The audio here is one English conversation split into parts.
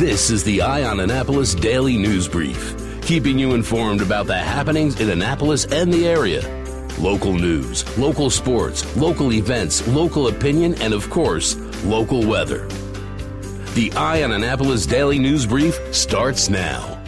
This is the Eye on Annapolis Daily News Brief, keeping you informed about the happenings in Annapolis and the area. Local news, local sports, local events, local opinion, and of course, local weather. The Eye on Annapolis Daily News Brief starts now.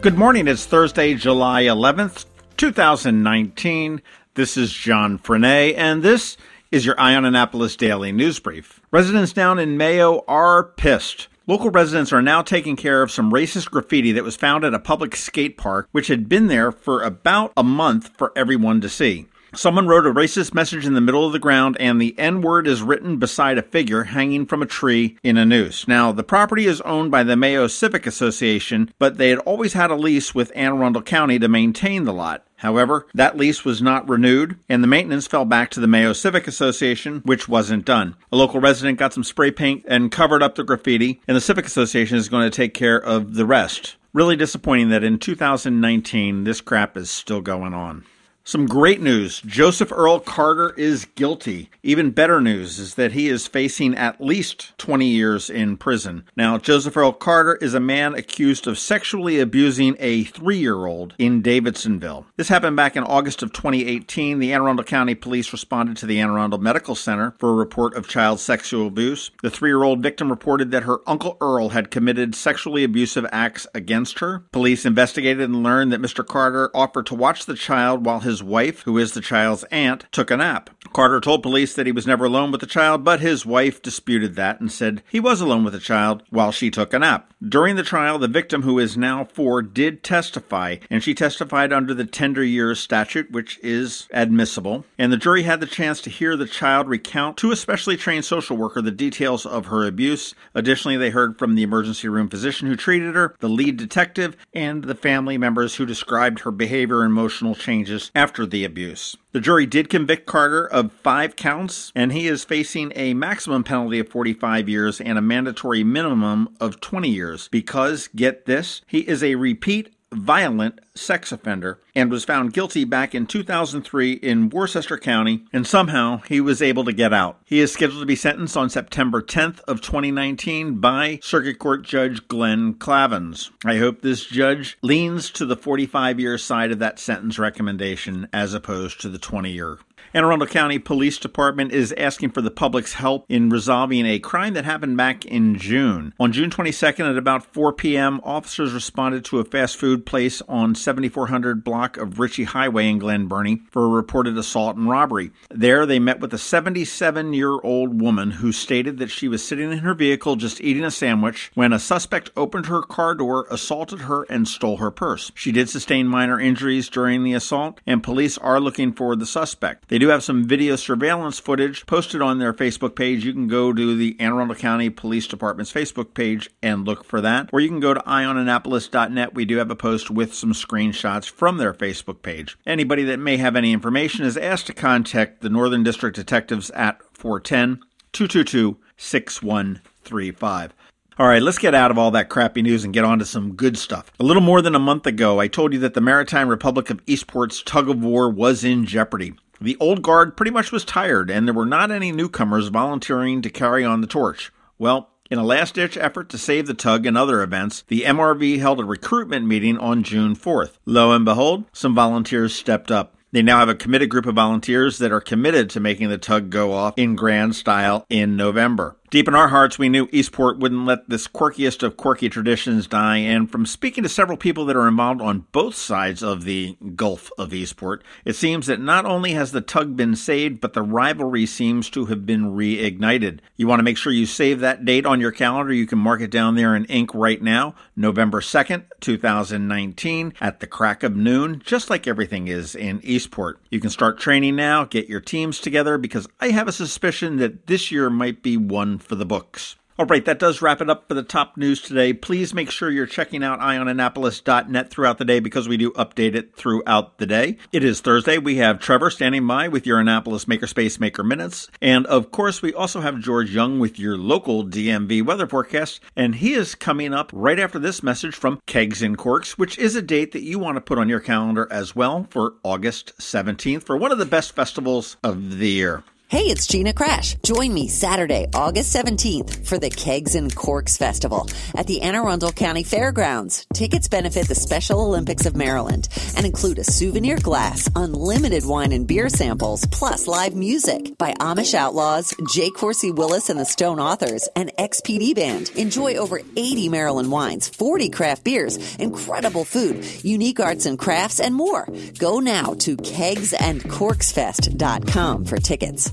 Good morning. It's Thursday, July 11th, 2019. This is John Frenaye, and this is your Eye on Annapolis Daily News Brief. Residents down in Mayo are pissed. Local residents are now taking care of some racist graffiti that was found at a public skate park, which had been there for about a month for everyone to see. Someone wrote a racist message in the middle of the ground, and the N word is written beside a figure hanging from a tree in a noose. Now, the property is owned by the Mayo Civic Association, but they had always had a lease with Anne Arundel County to maintain the lot. However, that lease was not renewed, and the maintenance fell back to the Mayo Civic Association, which wasn't done. A local resident got some spray paint and covered up the graffiti, and the Civic Association is going to take care of the rest. Really disappointing that in 2019 this crap is still going on. Some great news. Joseph Earl Carter is guilty. Even better news is that he is facing at least 20 years in prison. Now, Joseph Earl Carter is a man accused of sexually abusing a three year old in Davidsonville. This happened back in August of 2018. The Anne Arundel County Police responded to the Anne Arundel Medical Center for a report of child sexual abuse. The three year old victim reported that her Uncle Earl had committed sexually abusive acts against her. Police investigated and learned that Mr. Carter offered to watch the child while his his wife, who is the child's aunt, took a nap. Carter told police that he was never alone with the child, but his wife disputed that and said he was alone with the child while she took a nap. During the trial, the victim, who is now four, did testify, and she testified under the tender years statute, which is admissible. And the jury had the chance to hear the child recount to a specially trained social worker the details of her abuse. Additionally, they heard from the emergency room physician who treated her, the lead detective, and the family members who described her behavior and emotional changes after the abuse. The jury did convict Carter of five counts, and he is facing a maximum penalty of 45 years and a mandatory minimum of 20 years. Because, get this, he is a repeat violent sex offender and was found guilty back in 2003 in Worcester County and somehow he was able to get out. He is scheduled to be sentenced on September 10th of 2019 by Circuit Court Judge Glenn Klavans. I hope this judge leans to the 45 year side of that sentence recommendation as opposed to the 20 year Anne Arundel County Police Department is asking for the public's help in resolving a crime that happened back in June. On June 22nd at about 4 p.m., officers responded to a fast food place on 7400 block of Ritchie Highway in Glen Burnie for a reported assault and robbery. There, they met with a 77 year old woman who stated that she was sitting in her vehicle just eating a sandwich when a suspect opened her car door, assaulted her, and stole her purse. She did sustain minor injuries during the assault, and police are looking for the suspect. They do have some video surveillance footage posted on their Facebook page. You can go to the Anne Arundel County Police Department's Facebook page and look for that. Or you can go to eyeonannapolis.net. We do have a post with some screenshots from their Facebook page. Anybody that may have any information is asked to contact the Northern District Detectives at 410 222 6135. All right, let's get out of all that crappy news and get on to some good stuff. A little more than a month ago, I told you that the Maritime Republic of Eastport's tug of war was in jeopardy. The old guard pretty much was tired, and there were not any newcomers volunteering to carry on the torch. Well, in a last ditch effort to save the tug and other events, the MRE held a recruitment meeting on June 4th. Lo and behold, some volunteers stepped up. They now have a committed group of volunteers that are committed to making the tug go off in grand style in November. Deep in our hearts, we knew Eastport wouldn't let this quirkiest of quirky traditions die, and from speaking to several people that are involved on both sides of the Gulf of Eastport, it seems that not only has the tug been saved, but the rivalry seems to have been reignited. You want to make sure you save that date on your calendar. You can mark it down there in ink right now, November 2nd, 2019, at the crack of noon, just like everything is in Eastport. You can start training now, get your teams together, because I have a suspicion that this year might be one for the books. All right, that does wrap it up for the top news today. Please make sure you're checking out eyeonannapolis.net throughout the day because we do update it throughout the day. It is Thursday. We have Trevor standing by with your Annapolis Makerspace Maker Minutes. And of course, we also have George Young with your local DMV weather forecast. And he is coming up right after this message from Kegs and Corks, which is a date that you want to put on your calendar as well for August 17th for one of the best festivals of the year. Hey, it's Gina Crash. Join me Saturday, August 17th for the Kegs and Corks Festival at the Anne Arundel County Fairgrounds. Tickets benefit the Special Olympics of Maryland and include a souvenir glass, unlimited wine and beer samples, plus live music by Amish Outlaws, J. Coursey Willis and the Stone Authors, and XPD Band. Enjoy over 80 Maryland wines, 40 craft beers, incredible food, unique arts and crafts, and more. Go now to kegsandcorksfest.com for tickets.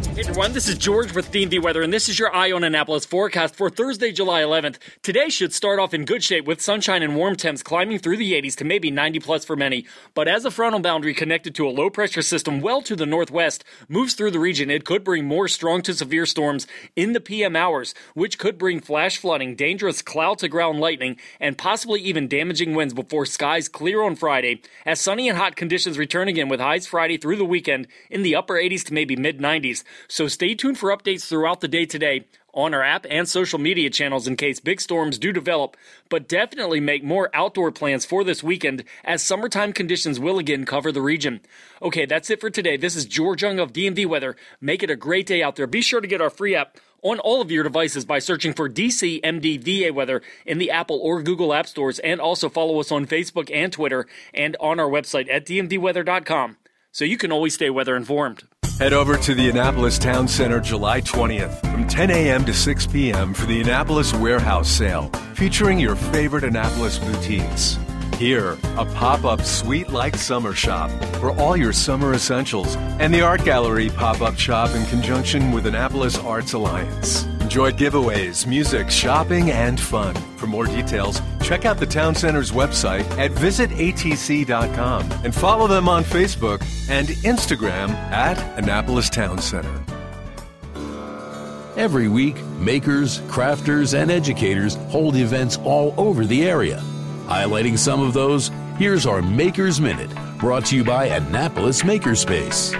Everyone, this is George with DMV Weather, and this is your Eye on Annapolis forecast for Thursday, July 11th. Today should start off in good shape with sunshine and warm temps climbing through the 80s to maybe 90 plus for many. But as a frontal boundary connected to a low pressure system well to the northwest moves through the region, it could bring more strong to severe storms in the PM hours, which could bring flash flooding, dangerous cloud to ground lightning, and possibly even damaging winds before skies clear on Friday. As sunny and hot conditions return again with highs Friday through the weekend in the upper 80s to maybe mid 90s. So stay tuned for updates throughout the day today on our app and social media channels in case big storms do develop, but definitely make more outdoor plans for this weekend as summertime conditions will again cover the region. Okay, that's it for today. This is George Young of DMV Weather. Make it a great day out there. Be sure to get our free app on all of your devices by searching for DCMDVA Weather in the Apple or Google App Stores and also follow us on Facebook and Twitter and on our website at dmvweather.com so you can always stay weather informed. Head over to the Annapolis Town Center July 20th from 10 a.m. to 6 p.m. for the Annapolis Warehouse Sale, featuring your favorite Annapolis boutiques. Here, a pop up suite like summer shop for all your summer essentials, and the Art Gallery pop up shop in conjunction with Annapolis Arts Alliance. Enjoy giveaways, music, shopping, and fun. For more details, check out the Town Center's website at visitatc.com and follow them on Facebook and Instagram at Annapolis Town Center. Every week, makers, crafters, and educators hold events all over the area. Highlighting some of those, here's our Makers Minute, brought to you by Annapolis Makerspace.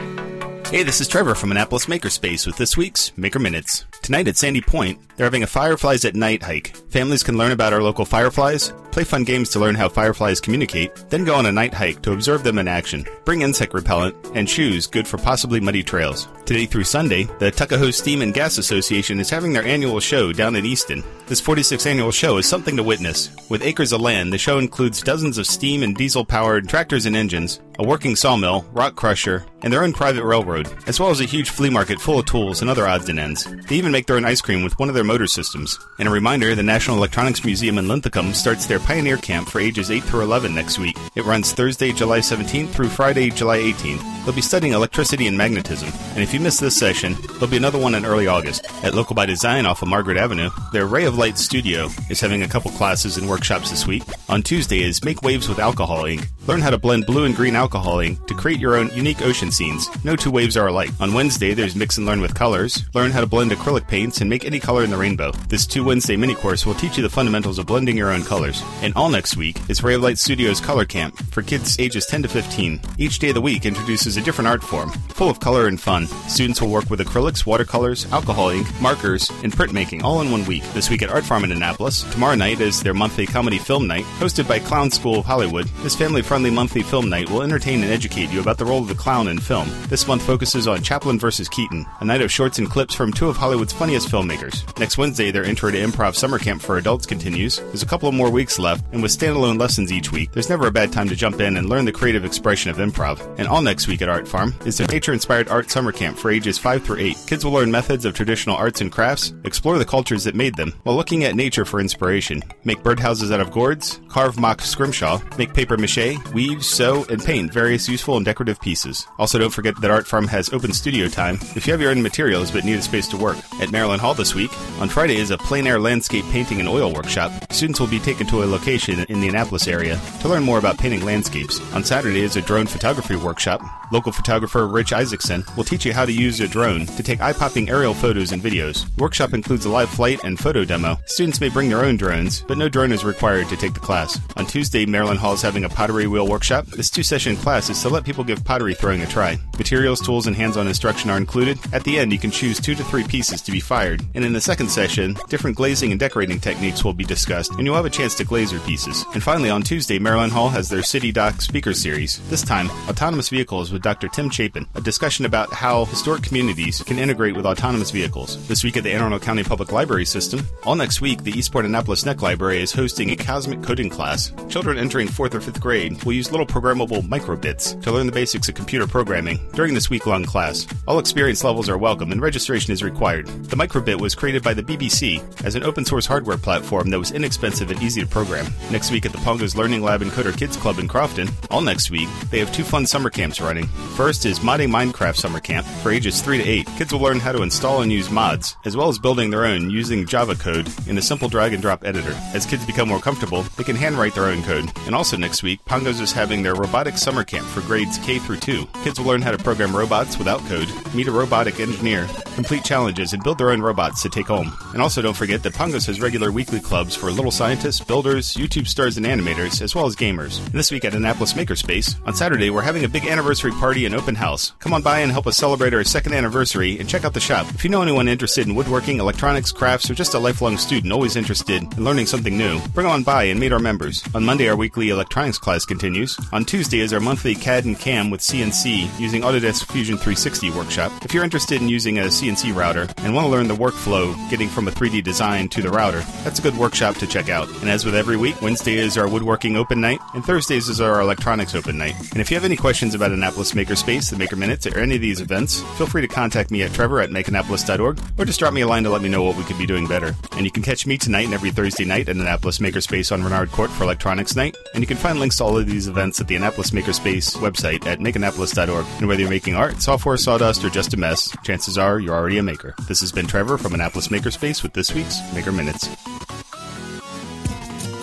Hey, this is Trevor from Annapolis Makerspace with this week's Maker Minutes. Tonight at Sandy Point, they're having a Fireflies at Night hike. Families can learn about our local fireflies, play fun games to learn how fireflies communicate, then go on a night hike to observe them in action. Bring insect repellent and shoes good for possibly muddy trails. Today through Sunday, the Tuckahoe Steam and Gas Association is having their annual show down in Easton. This 46th annual show is something to witness. With acres of land, the show includes dozens of steam and diesel powered tractors and engines, a working sawmill, rock crusher, and their own private railroad, as well as a huge flea market full of tools and other odds and ends. They even make their own ice cream with one of their motor systems. And a reminder, the National Electronics Museum in Linthicum starts their Pioneer Camp for ages 8 through 11 next week. It runs Thursday, July 17th through Friday, July 18th. They'll be studying electricity and magnetism. And if you miss this session, there'll be another one in early August. At Local by Design off of Margaret Avenue, their Ray of Light studio is having a couple classes and workshops this week. On Tuesday is Make Waves with Alcohol ink. Learn how to blend blue and green alcohol ink to create your own unique ocean scenes. No two waves are alike. On Wednesday, there's Mix and Learn with Colors. Learn how to blend acrylic paints and make any color in the rainbow. This two Wednesday mini course will teach you the fundamentals of blending your own colors. And all next week is Ray of Light Studios Color Camp for kids ages 10 to 15. Each day of the week introduces a different art form, full of color and fun. Students will work with acrylics, watercolors, alcohol ink, markers, and printmaking all in one week. This week at Art Farm in Annapolis. Tomorrow night is their monthly comedy film night, hosted by Clown School of Hollywood. This family-friendly monthly film night will entertain and educate you about the role of the clown in film. This month focuses on Chaplin versus Keaton, a night of shorts and clips from two of Hollywood's funniest filmmakers. Next Wednesday, their Intro to Improv Summer Camp for Adults continues. There's a couple more weeks left, and with standalone lessons each week, there's never a bad time to jump in and learn the creative expression of improv. And all next week at Art Farm is their nature-inspired art summer camp for ages 5 through 8. Kids will learn methods of traditional arts and crafts, explore the cultures that made them, while looking at nature for inspiration. Make birdhouses out of gourds, carve mock scrimshaw, make paper mache, weave, sew, and paint various useful and decorative pieces. Also, don't forget that Art Farm has open studio time if you have your own materials but need a space to work. At Maryland Hall this week, on Friday is a plein air landscape painting and oil workshop. Students will be taken to a location in the Annapolis area to learn more about painting landscapes. On Saturday is a drone photography workshop. Local photographer Rich Isaacson will teach you how to use a drone to take eye popping aerial photos and videos. Workshop includes a live flight and photo demo. Students may bring their own drones, but no drone is required to take the class. On Tuesday, Maryland Hall is having a pottery wheel workshop. This two session class is to let people give pottery throwing a try. Materials, tools, and hands on instruction are included. At the end, you can choose two to three pieces to be fired, and in the second session, different glazing and decorating techniques will be discussed, and you'll have a chance to glaze your pieces. And finally, on Tuesday, Maryland Hall has their City Doc speaker series. This time, autonomous vehicles with Dr. Tim Chapin, a discussion about how historic communities can integrate with autonomous vehicles. This week at the Anne Arundel County Public Library System. All next week, the Eastport Annapolis Neck Library is hosting a cosmic coding class. Children entering 4th or 5th grade will use little programmable microbits to learn the basics of computer programming during this week long class. All experience levels are welcome and registration is required. The microbit was created by the BBC as an open source hardware platform that was inexpensive and easy to program. Next week at the Pongos Learning Lab and Coder Kids Club in Crofton, all next week, they have two fun summer camps running. First is Modding Minecraft Summer Camp for ages 3 to 8. Kids will learn how to install and use mods, as well as building their own using Java code in a simple drag and drop editor. As kids become more comfortable, they can handwrite their own code. And also next week, Pongos is having their robotic summer camp for grades K through 2. Kids will learn how to program robots without code, meet a robotic engineer, complete challenges, and build their own robots to take home. And also don't forget that Pongos has regular weekly clubs for little scientists, builders, YouTube stars, and animators, as well as gamers. And this week at Annapolis Makerspace, on Saturday, we're having a big anniversary party and open house. Come on by and help us celebrate our second anniversary and check out the shop. If you know anyone interested in woodworking, electronics, crafts, or just a lifelong student always interested in learning something new, bring on by and meet our members. On Monday, our weekly electronics class continues. On Tuesday is our monthly CAD and CAM with CNC using Autodesk Fusion 360 workshop. If you're interested in using a CNC router and want to learn the workflow getting from a 3D design to the router, that's a good workshop to check out. And as with every week, Wednesday is our woodworking open night, and Thursdays is our electronics open night. And if you have any questions about Annapolis Makerspace, the Maker Minutes, or any of these events, feel free to contact me at trevor at makeannapolis.org or just drop me a line to let me know what we could be doing better. And you can catch me tonight and every Thursday night at Annapolis Makerspace on Renard Court for Electronics Night. And you can find links to all of these events at the Annapolis Makerspace website at makeannapolis.org. And whether you're making art, software, sawdust, or just a mess, chances are you're already a maker. This has been Trevor from Annapolis Makerspace with this week's Maker Minutes.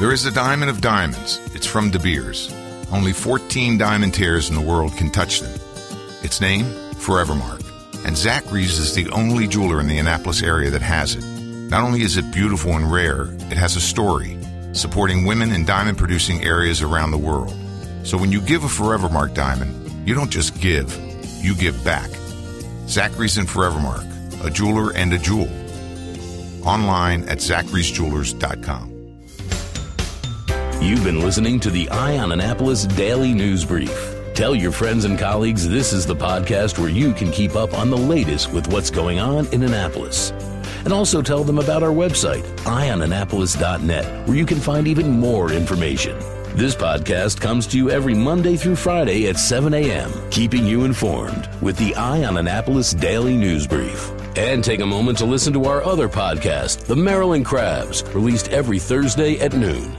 There is a diamond of diamonds. It's from De Beers. Only 14 diamond tears in the world can touch them. Its name, Forevermark. And Zachary's is the only jeweler in the Annapolis area that has it. Not only is it beautiful and rare, it has a story supporting women in diamond producing areas around the world. So when you give a Forevermark diamond, you don't just give, you give back. Zachary's and Forevermark, a jeweler and a jewel. Online at zacharysjewelers.com. You've been listening to the Eye on Annapolis Daily News Brief. Tell your friends and colleagues this is the podcast where you can keep up on the latest with what's going on in Annapolis. And also tell them about our website, eyeonannapolis.net, where you can find even more information. This podcast comes to you every Monday through Friday at 7 a.m., keeping you informed with the Eye on Annapolis Daily News Brief. And take a moment to listen to our other podcast, The Maryland Crabs, released every Thursday at noon.